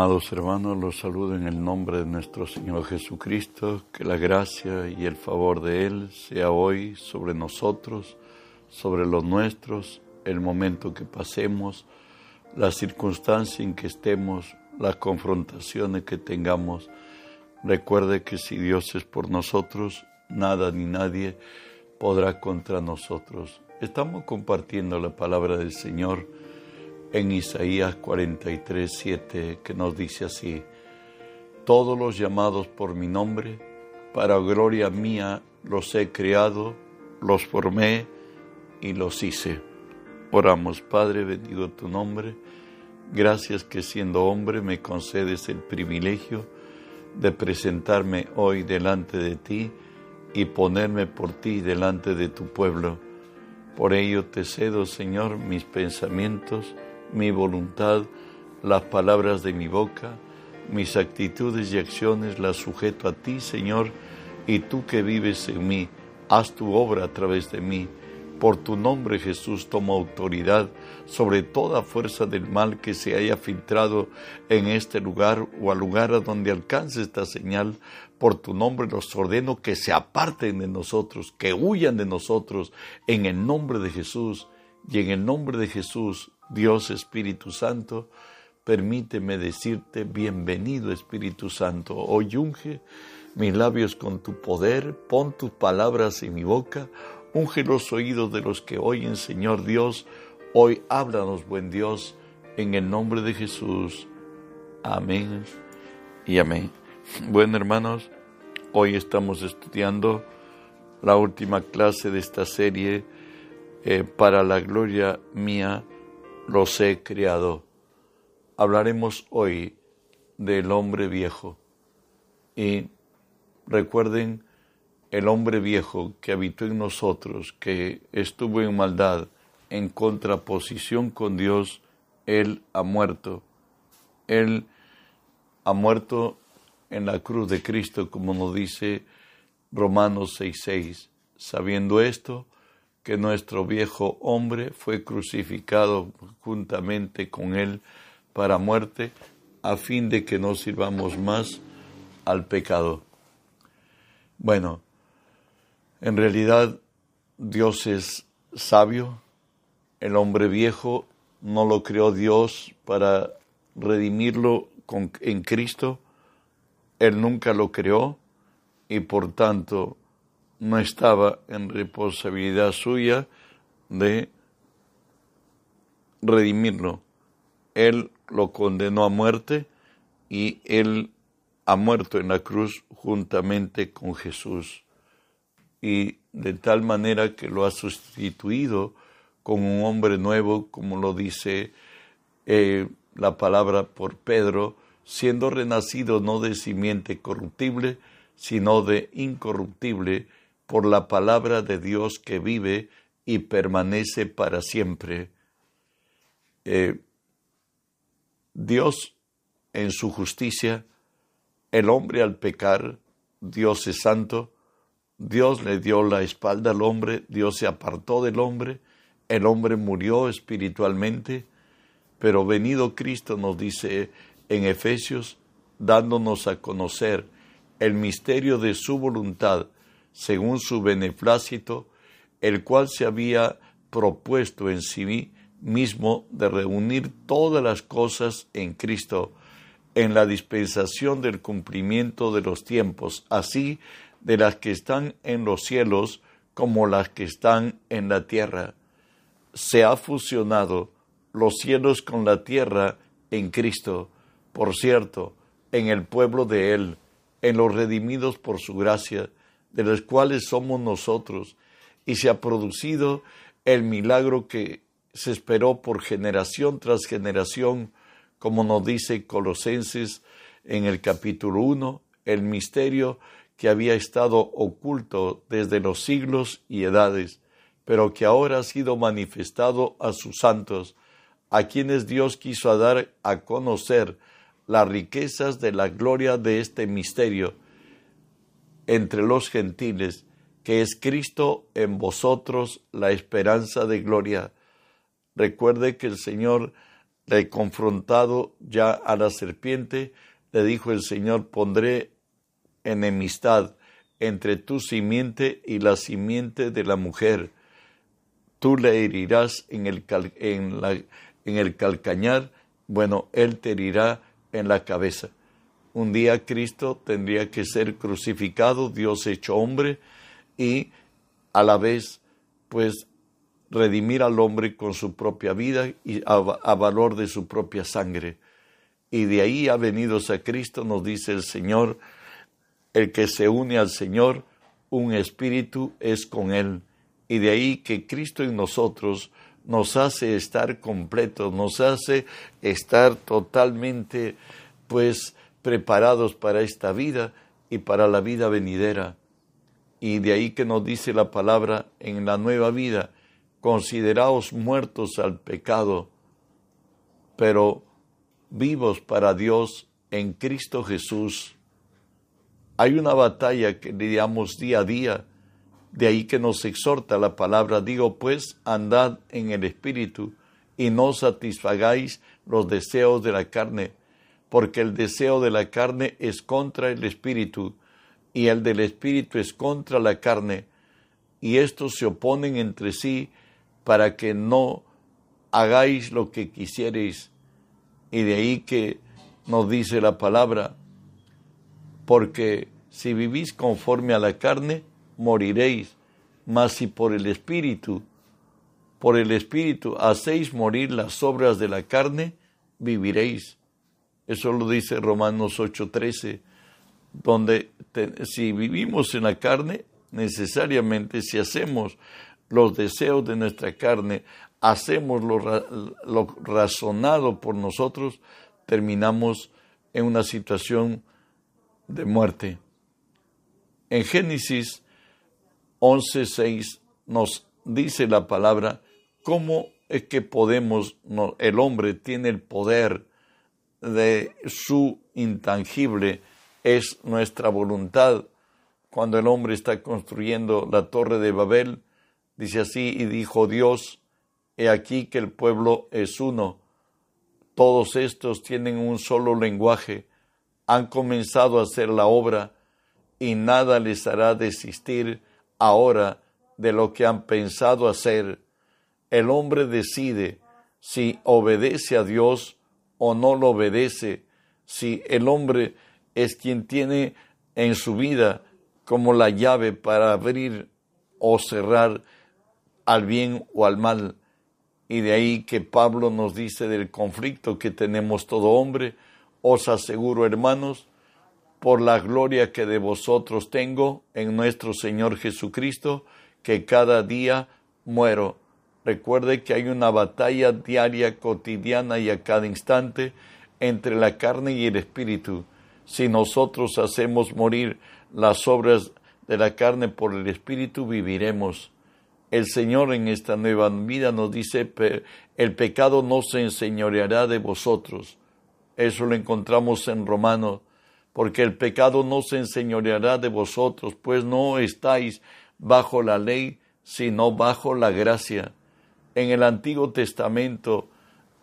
Amados hermanos, los saludo en el nombre de nuestro Señor Jesucristo, que la gracia y el favor de Él sea hoy sobre nosotros, sobre los nuestros, el momento que pasemos, la circunstancia en que estemos, las confrontaciones que tengamos. Recuerde que si Dios es por nosotros, nada ni nadie podrá contra nosotros. Estamos compartiendo la palabra del Señor en Isaías 43, 7, que nos dice así, Todos los llamados por mi nombre, para gloria mía los he creado, los formé y los hice. Oramos, Padre, bendigo tu nombre. Gracias que siendo hombre me concedes el privilegio de presentarme hoy delante de ti y ponerme por ti delante de tu pueblo. Por ello te cedo, Señor, mis pensamientos, mi voluntad, las palabras de mi boca, mis actitudes y acciones las sujeto a ti, Señor, y tú que vives en mí, haz tu obra a través de mí. Por tu nombre, Jesús, tomo autoridad sobre toda fuerza del mal que se haya filtrado en este lugar o al lugar a donde alcance esta señal. Por tu nombre los ordeno que se aparten de nosotros, que huyan de nosotros, en el nombre de Jesús. Y en el nombre de Jesús Dios Espíritu Santo, permíteme decirte bienvenido Espíritu Santo. Hoy unge mis labios con tu poder, pon tus palabras en mi boca, unge los oídos de los que oyen, Señor Dios. Hoy háblanos, buen Dios, en el nombre de Jesús. Amén y amén. Bueno, hermanos, hoy estamos estudiando la última clase de esta serie eh, para la gloria mía los he creado. Hablaremos hoy del hombre viejo. Y recuerden el hombre viejo que habitó en nosotros, que estuvo en maldad, en contraposición con Dios, Él ha muerto. Él ha muerto en la cruz de Cristo, como nos dice Romanos 6:6. Sabiendo esto, que nuestro viejo hombre fue crucificado juntamente con él para muerte, a fin de que no sirvamos más al pecado. Bueno, en realidad Dios es sabio, el hombre viejo no lo creó Dios para redimirlo en Cristo, Él nunca lo creó y por tanto no estaba en responsabilidad suya de redimirlo. Él lo condenó a muerte y él ha muerto en la cruz juntamente con Jesús. Y de tal manera que lo ha sustituido con un hombre nuevo, como lo dice eh, la palabra por Pedro, siendo renacido no de simiente corruptible, sino de incorruptible, por la palabra de Dios que vive y permanece para siempre. Eh, Dios en su justicia, el hombre al pecar, Dios es santo, Dios le dio la espalda al hombre, Dios se apartó del hombre, el hombre murió espiritualmente, pero venido Cristo nos dice en Efesios, dándonos a conocer el misterio de su voluntad, según su beneplácito, el cual se había propuesto en sí mismo de reunir todas las cosas en Cristo, en la dispensación del cumplimiento de los tiempos, así de las que están en los cielos como las que están en la tierra. Se ha fusionado los cielos con la tierra en Cristo, por cierto, en el pueblo de Él, en los redimidos por su gracia, de los cuales somos nosotros, y se ha producido el milagro que se esperó por generación tras generación, como nos dice Colosenses en el capítulo 1, el misterio que había estado oculto desde los siglos y edades, pero que ahora ha sido manifestado a sus santos, a quienes Dios quiso dar a conocer las riquezas de la gloria de este misterio, entre los gentiles, que es Cristo en vosotros la esperanza de gloria. Recuerde que el Señor le confrontado ya a la serpiente, le dijo el Señor, pondré enemistad entre tu simiente y la simiente de la mujer. Tú le herirás en el, en, la, en el calcañar, bueno, él te herirá en la cabeza. Un día Cristo tendría que ser crucificado, Dios hecho hombre, y a la vez, pues, redimir al hombre con su propia vida y a, valor de su propia sangre. Y de ahí ha venido a Cristo, nos dice el Señor, el que se une al Señor, un espíritu es con Él. Y de ahí que Cristo en nosotros nos hace estar completos, nos hace estar totalmente, pues, preparados para esta vida y para la vida venidera. Y de ahí que nos dice la palabra en la nueva vida, consideraos muertos al pecado, pero vivos para Dios en Cristo Jesús. Hay una batalla que lidiamos día a día, de ahí que nos exhorta la palabra, digo pues, andad en el Espíritu y no satisfagáis los deseos de la carne, porque el deseo de la carne es contra el Espíritu, y el del Espíritu es contra la carne, y estos se oponen entre sí para que no hagáis lo que quisierais. Y de ahí que nos dice la palabra, porque si vivís conforme a la carne, moriréis, mas si por el Espíritu, por el Espíritu hacéis morir las obras de la carne, viviréis. Eso lo dice Romanos 8:13, donde si vivimos en la carne, necesariamente si hacemos los deseos de nuestra carne, hacemos lo, razonado por nosotros, terminamos en una situación de muerte. En Génesis 11:6 nos dice la palabra cómo es que podemos, el hombre tiene el poder de su intangible, es nuestra voluntad. Cuando el hombre está construyendo la torre de Babel, Dice así, y dijo Dios, he aquí que el pueblo es uno, todos estos tienen un solo lenguaje, han comenzado a hacer la obra, y nada les hará desistir ahora de lo que han pensado hacer. El hombre decide si obedece a Dios o no lo obedece, si el hombre es quien tiene en su vida como la llave para abrir o cerrar al bien o al mal. Y de ahí que Pablo nos dice del conflicto que tenemos todo hombre, os aseguro, hermanos, por la gloria que de vosotros tengo en nuestro Señor Jesucristo, que cada día muero. Recuerde que hay una batalla diaria, cotidiana y a cada instante entre la carne y el espíritu. Si nosotros hacemos morir las obras de la carne por el espíritu, viviremos. El Señor en esta nueva vida nos dice, el pecado no se enseñoreará de vosotros. Eso lo encontramos en Romanos, porque el pecado no se enseñoreará de vosotros, pues no estáis bajo la ley, sino bajo la gracia. En el Antiguo Testamento,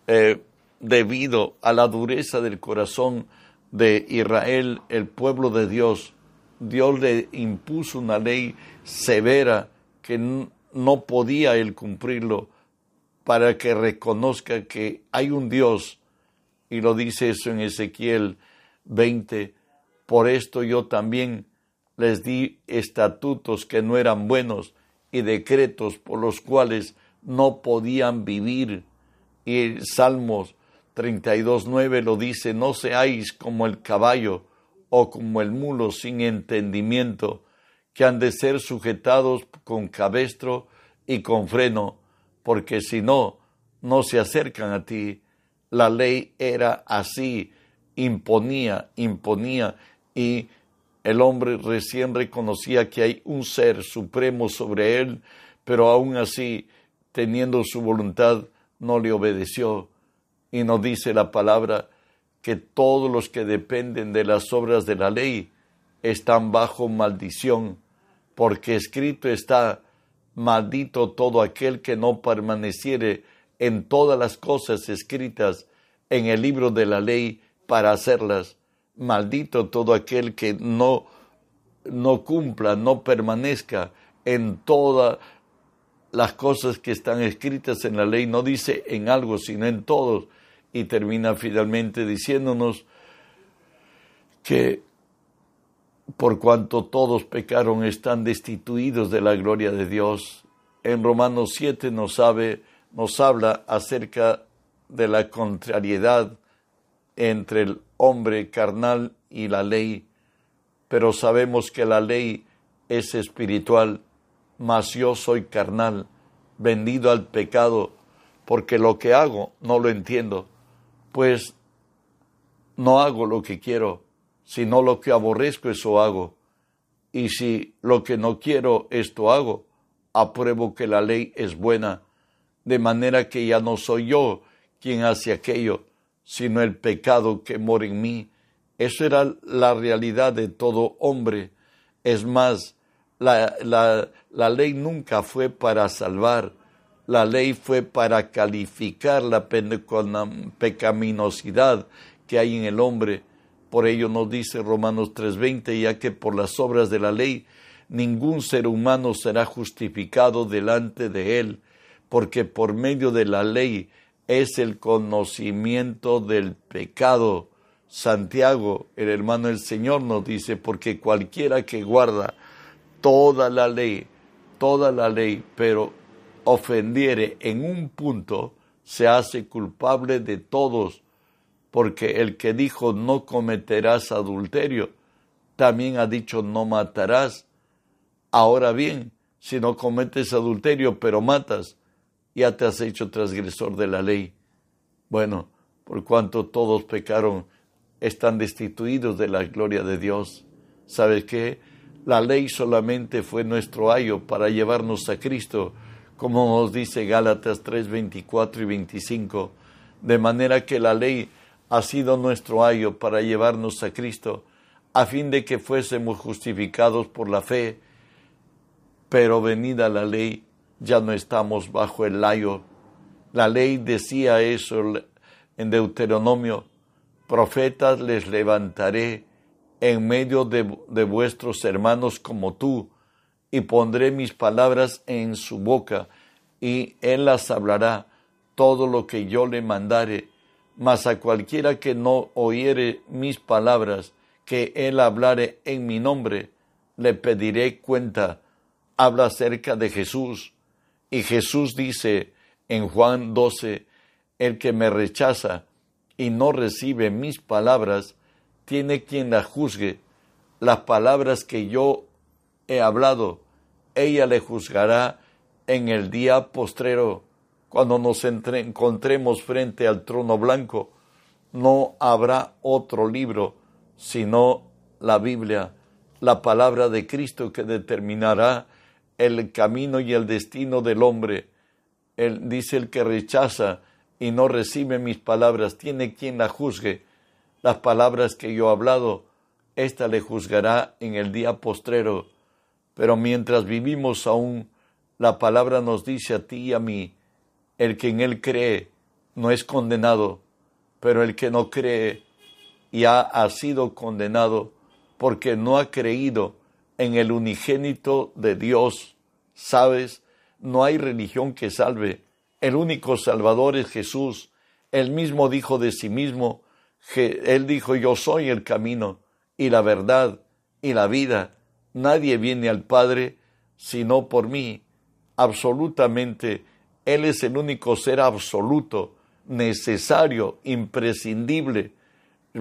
eh, debido a la dureza del corazón de Israel, el pueblo de Dios, Dios le impuso una ley severa que no podía él cumplirlo para que reconozca que hay un Dios, y lo dice eso en Ezequiel 20, por esto yo también les di estatutos que no eran buenos y decretos por los cuales no podían vivir. Y Salmos 32.9 lo dice, no seáis como el caballo o como el mulo sin entendimiento, que han de ser sujetados con cabestro y con freno, porque si no, no se acercan a ti. La ley era así, imponía, imponía, y el hombre recién reconocía que hay un ser supremo sobre él, pero aún así, teniendo su voluntad, no le obedeció. Y nos dice la palabra que todos los que dependen de las obras de la ley están bajo maldición porque escrito está, maldito todo aquel que no permaneciere en todas las cosas escritas en el libro de la ley para hacerlas. Maldito todo aquel que no, no cumpla, no permanezca en todas las cosas que están escritas en la ley. No dice en algo, sino en todos. Y termina finalmente diciéndonos que por cuanto todos pecaron están destituidos de la gloria de Dios. En Romanos 7 nos, sabe, nos habla acerca de la contrariedad entre el hombre carnal y la ley, pero sabemos que la ley es espiritual, mas yo soy carnal, vendido al pecado, porque lo que hago no lo entiendo, pues no hago lo que quiero, sino lo que aborrezco, eso hago. Y si lo que no quiero, esto hago, apruebo que la ley es buena, de manera que ya no soy yo quien hace aquello, sino el pecado que mora en mí. Eso era la realidad de todo hombre. Es más, la, la, la ley nunca fue para salvar, la ley fue para calificar la pecaminosidad que hay en el hombre. Por ello nos dice Romanos 3:20, ya que por las obras de la ley ningún ser humano será justificado delante de él, porque por medio de la ley es el conocimiento del pecado. Santiago, el hermano del Señor, nos dice, porque cualquiera que guarda toda la ley, toda la ley, pero ofendiere en un punto, se hace culpable de todos, porque el que dijo no cometerás adulterio, también ha dicho no matarás. Ahora bien, si no cometes adulterio, pero matas, ya te has hecho transgresor de la ley. Bueno, por cuanto todos pecaron, están destituidos de la gloria de Dios. ¿Sabes qué? La ley solamente fue nuestro ayo para llevarnos a Cristo, como nos dice Gálatas 3, 24 y 25. De manera que la ley ha sido nuestro ayo para llevarnos a Cristo, a fin de que fuésemos justificados por la fe. Pero venida la ley, ya no estamos bajo el layo. La ley decía eso en Deuteronomio, profetas les levantaré en medio de, de, vuestros hermanos como tú, y pondré mis palabras en su boca, y él las hablará todo lo que yo le mandare. Mas a cualquiera que no oyere mis palabras, que él hablare en mi nombre, le pediré cuenta. Habla acerca de Jesús y Jesús dice en Juan 12, el que me rechaza y no recibe mis palabras, tiene quien la juzgue. Las palabras que yo he hablado, ella le juzgará en el día postrero, cuando nos encontremos frente al trono blanco. No habrá otro libro, sino la Biblia, la palabra de Cristo que determinará el camino y el destino del hombre. Él dice el que rechaza y no recibe mis palabras, tiene quien la juzgue. Las palabras que yo he hablado, ésta le juzgará en el día postrero. Pero mientras vivimos aún, la palabra nos dice a ti y a mí, el que en él cree no es condenado, pero el que no cree ya ha sido condenado porque no ha creído en el unigénito de Dios. Sabes, no hay religión que salve. El único Salvador es Jesús. Él mismo dijo de sí mismo, Él dijo, yo soy el camino y la verdad y la vida. Nadie viene al Padre sino por mí. Absolutamente, Él es el único ser absoluto, necesario, imprescindible.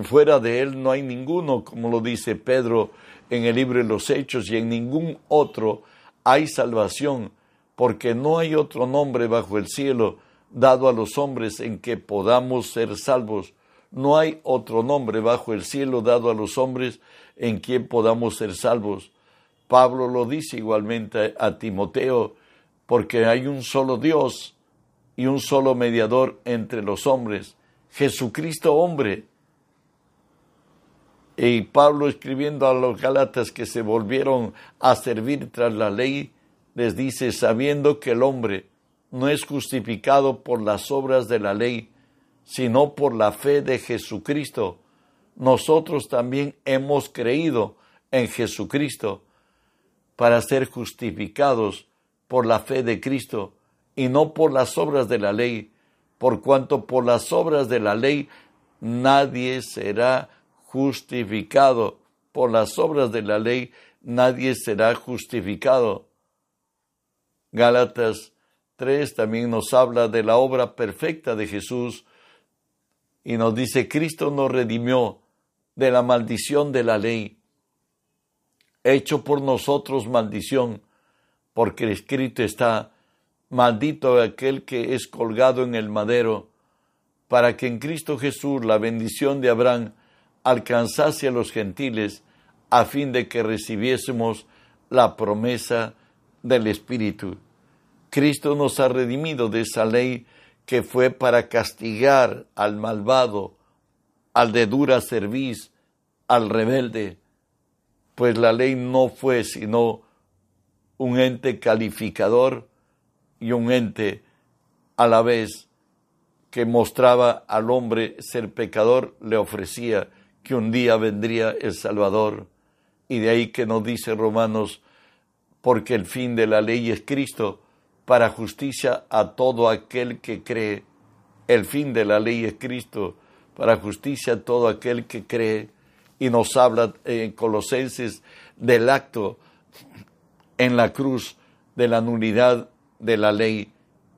Fuera de Él no hay ninguno, como lo dice Pedro en el libro de los Hechos, y en ningún otro hay salvación, porque no hay otro nombre bajo el cielo dado a los hombres en que podamos ser salvos. No hay otro nombre bajo el cielo dado a los hombres en quien podamos ser salvos. Pablo lo dice igualmente a Timoteo, porque hay un solo Dios y un solo mediador entre los hombres, Jesucristo hombre, y Pablo escribiendo a los Gálatas que se volvieron a servir tras la ley, les dice, sabiendo que el hombre no es justificado por las obras de la ley, sino por la fe de Jesucristo. Nosotros también hemos creído en Jesucristo para ser justificados por la fe de Cristo y no por las obras de la ley, por cuanto por las obras de la ley nadie será justificado. Por las obras de la ley nadie será justificado. Gálatas 3 también nos habla de la obra perfecta de Jesús y nos dice, Cristo nos redimió de la maldición de la ley, hecho por nosotros maldición, porque escrito está, maldito aquel que es colgado en el madero, para que en Cristo Jesús la bendición de Abraham alcanzase a los gentiles, a fin de que recibiésemos la promesa del Espíritu. Cristo nos ha redimido de esa ley que fue para castigar al malvado, al de dura cerviz, al rebelde, pues la ley no fue sino un ente calificador y un ente a la vez que mostraba al hombre ser pecador, le ofrecía que un día vendría el Salvador. Y de ahí que nos dice Romanos, porque el fin de la ley es Cristo, para justicia a todo aquel que cree. El fin de la ley es Cristo, para justicia a todo aquel que cree. Y nos habla en Colosenses del acto en la cruz de la nulidad de la ley,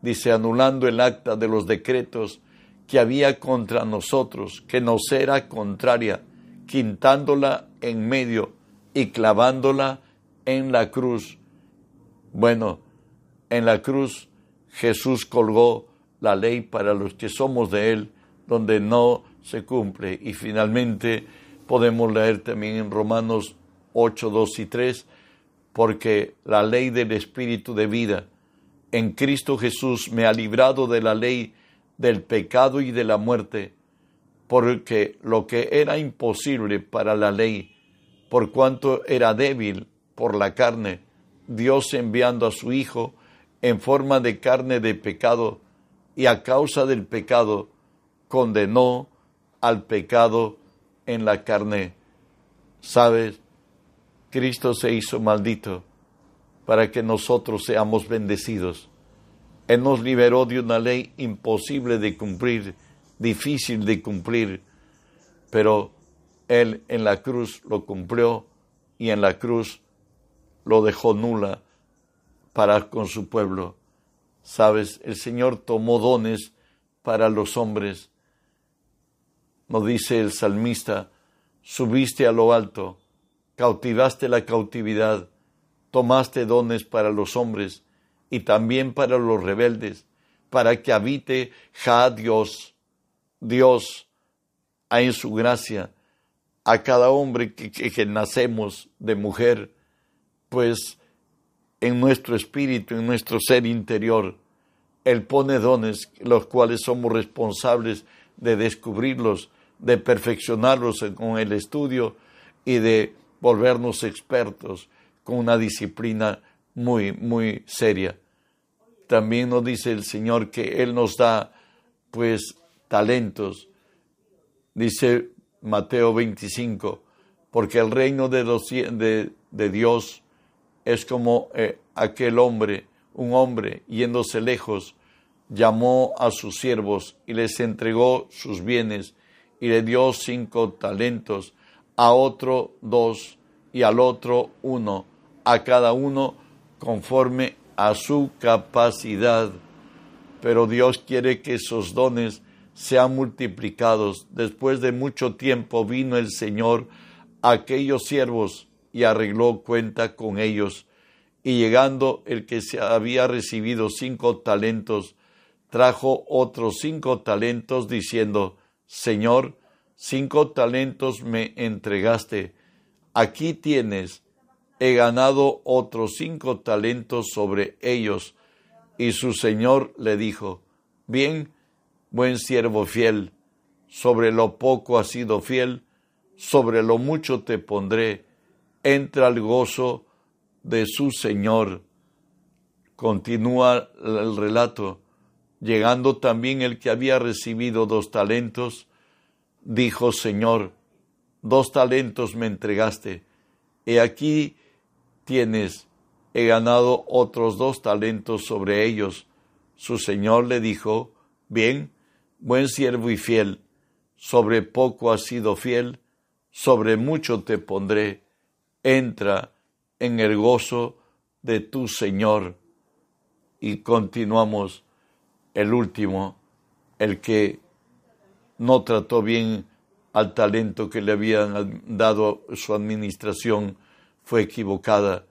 dice, anulando el acta de los decretos que había contra nosotros, que nos era contraria, quintándola en medio y clavándola en la cruz. Bueno, en la cruz Jesús colgó la ley para los que somos de Él, donde no se cumple. Y finalmente podemos leer también en Romanos 8, 2 y 3, porque la ley del Espíritu de vida en Cristo Jesús me ha librado de la ley del pecado y de la muerte, porque lo que era imposible para la ley, por cuanto era débil por la carne, Dios enviando a su Hijo, en forma de carne de pecado y a causa del pecado condenó al pecado en la carne. ¿Sabes? Cristo se hizo maldito para que nosotros seamos bendecidos. Él nos liberó de una ley imposible de cumplir, difícil de cumplir, pero Él en la cruz lo cumplió y en la cruz lo dejó nula para con su pueblo. Sabes, el Señor tomó dones para los hombres. Nos dice el salmista, subiste a lo alto, cautivaste la cautividad, tomaste dones para los hombres y también para los rebeldes, para que habite Ja Dios, Dios, en su gracia, a cada hombre que, que nacemos de mujer, pues en nuestro espíritu, en nuestro ser interior. Él pone dones, los cuales somos responsables de descubrirlos, de perfeccionarlos con el estudio y de volvernos expertos con una disciplina muy, muy seria. También nos dice el Señor que Él nos da, pues, talentos. Dice Mateo 25, porque el reino de, Dios es como eh, aquel hombre, un hombre yéndose lejos, llamó a sus siervos y les entregó sus bienes y le dio cinco talentos, a otro dos y al otro uno, a cada uno conforme a su capacidad. Pero Dios quiere que esos dones sean multiplicados. Después de mucho tiempo vino el Señor a aquellos siervos y arregló cuenta con ellos. Y llegando el que se había recibido cinco talentos, trajo otros cinco talentos, diciendo, Señor, cinco talentos me entregaste, aquí tienes, he ganado otros cinco talentos sobre ellos. Y su Señor le dijo, Bien, buen siervo fiel, sobre lo poco has sido fiel, sobre lo mucho te pondré entra al gozo de su Señor. Continúa el relato. Llegando también el que había recibido dos talentos, dijo, Señor, dos talentos me entregaste, he aquí tienes, he ganado otros dos talentos sobre ellos. Su Señor le dijo, Bien, buen siervo y fiel, sobre poco has sido fiel, sobre mucho te pondré, entra en el gozo de tu Señor. Y continuamos el último, el que no trató bien al talento que le habían dado su administración, fue equivocada.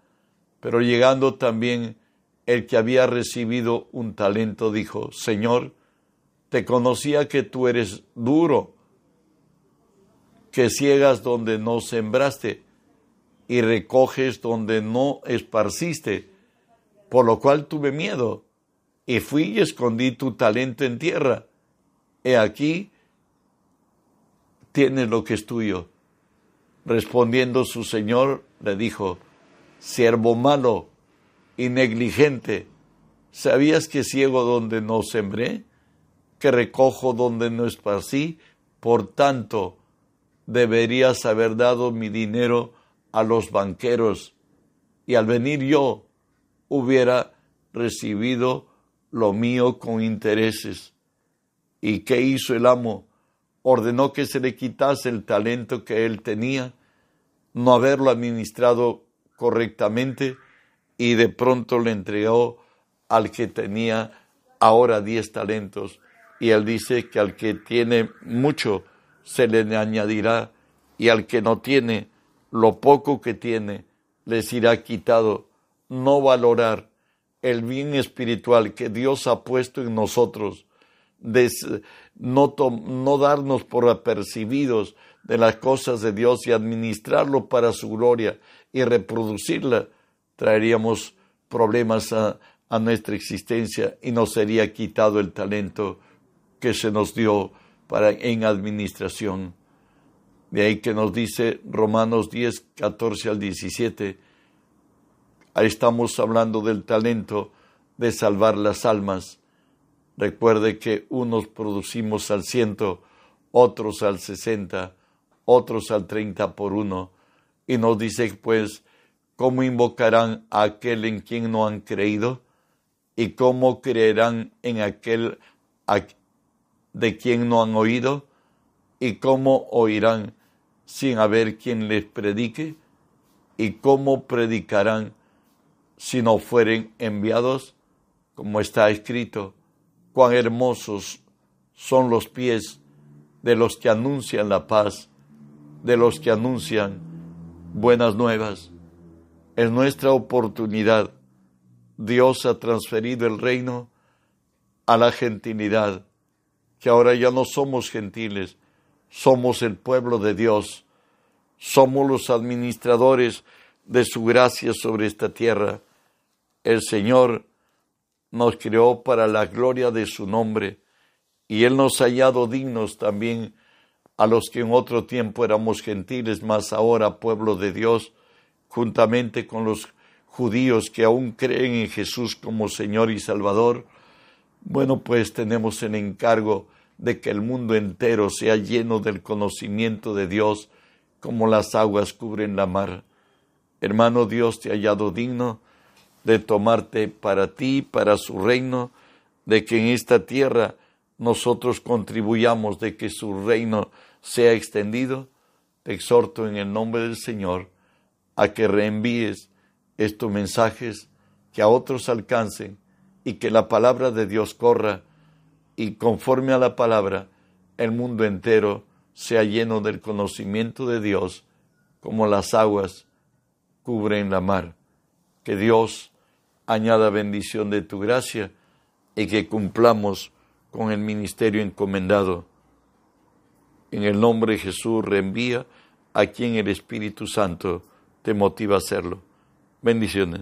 Pero llegando también el que había recibido un talento, dijo, Señor, te conocía que tú eres duro, que ciegas donde no sembraste y recoges donde no esparciste, por lo cual tuve miedo y fui y escondí tu talento en tierra. He aquí, tienes lo que es tuyo. Respondiendo su señor, le dijo, siervo malo y negligente, ¿sabías que ciego donde no sembré? Que recojo donde no esparcí, por tanto, deberías haber dado mi dinero a los banqueros, y al venir yo hubiera recibido lo mío con intereses. ¿Y qué hizo el amo? Ordenó que se le quitase el talento que él tenía, no haberlo administrado correctamente, y de pronto le entregó al que tenía ahora diez talentos. Y él dice que al que tiene mucho se le añadirá, y al que no tiene, lo poco que tiene, les irá quitado. No valorar el bien espiritual que Dios ha puesto en nosotros, no, no darnos por apercibidos de las cosas de Dios y administrarlo para su gloria y reproducirla, traeríamos problemas a, a nuestra existencia y nos sería quitado el talento que se nos dio para, en administración. De ahí que nos dice Romanos 10, 14 al 17, Ahí estamos hablando del talento de salvar las almas. Recuerde que unos producimos al ciento, otros al sesenta, otros al treinta por uno. Y nos dice pues, ¿cómo invocarán a aquel en quien no han creído? ¿Y cómo creerán en aquel de quien no han oído? ¿Y cómo oirán sin haber quien les predique? ¿Y cómo predicarán si no fueren enviados, como está escrito, cuán hermosos son los pies de los que anuncian la paz, de los que anuncian buenas nuevas. Es nuestra oportunidad. Dios ha transferido el reino a la gentilidad, que ahora ya no somos gentiles, somos el pueblo de Dios, somos los administradores de su gracia sobre esta tierra el Señor nos creó para la gloria de su nombre y Él nos ha hallado dignos también a los que en otro tiempo éramos gentiles, mas ahora pueblo de Dios, juntamente con los judíos que aún creen en Jesús como Señor y Salvador. Bueno, pues tenemos el encargo de que el mundo entero sea lleno del conocimiento de Dios como las aguas cubren la mar. Hermano, Dios te ha hallado digno de tomarte para ti, para su reino, de que en esta tierra nosotros contribuyamos de que su reino sea extendido, te exhorto en el nombre del Señor a que reenvíes estos mensajes, que a otros alcancen y que la palabra de Dios corra y conforme a la palabra el mundo entero sea lleno del conocimiento de Dios como las aguas cubren la mar. Que Dios añada bendición de tu gracia y que cumplamos con el ministerio encomendado. En el nombre de Jesús reenvía a quien el Espíritu Santo te motiva a hacerlo. Bendiciones.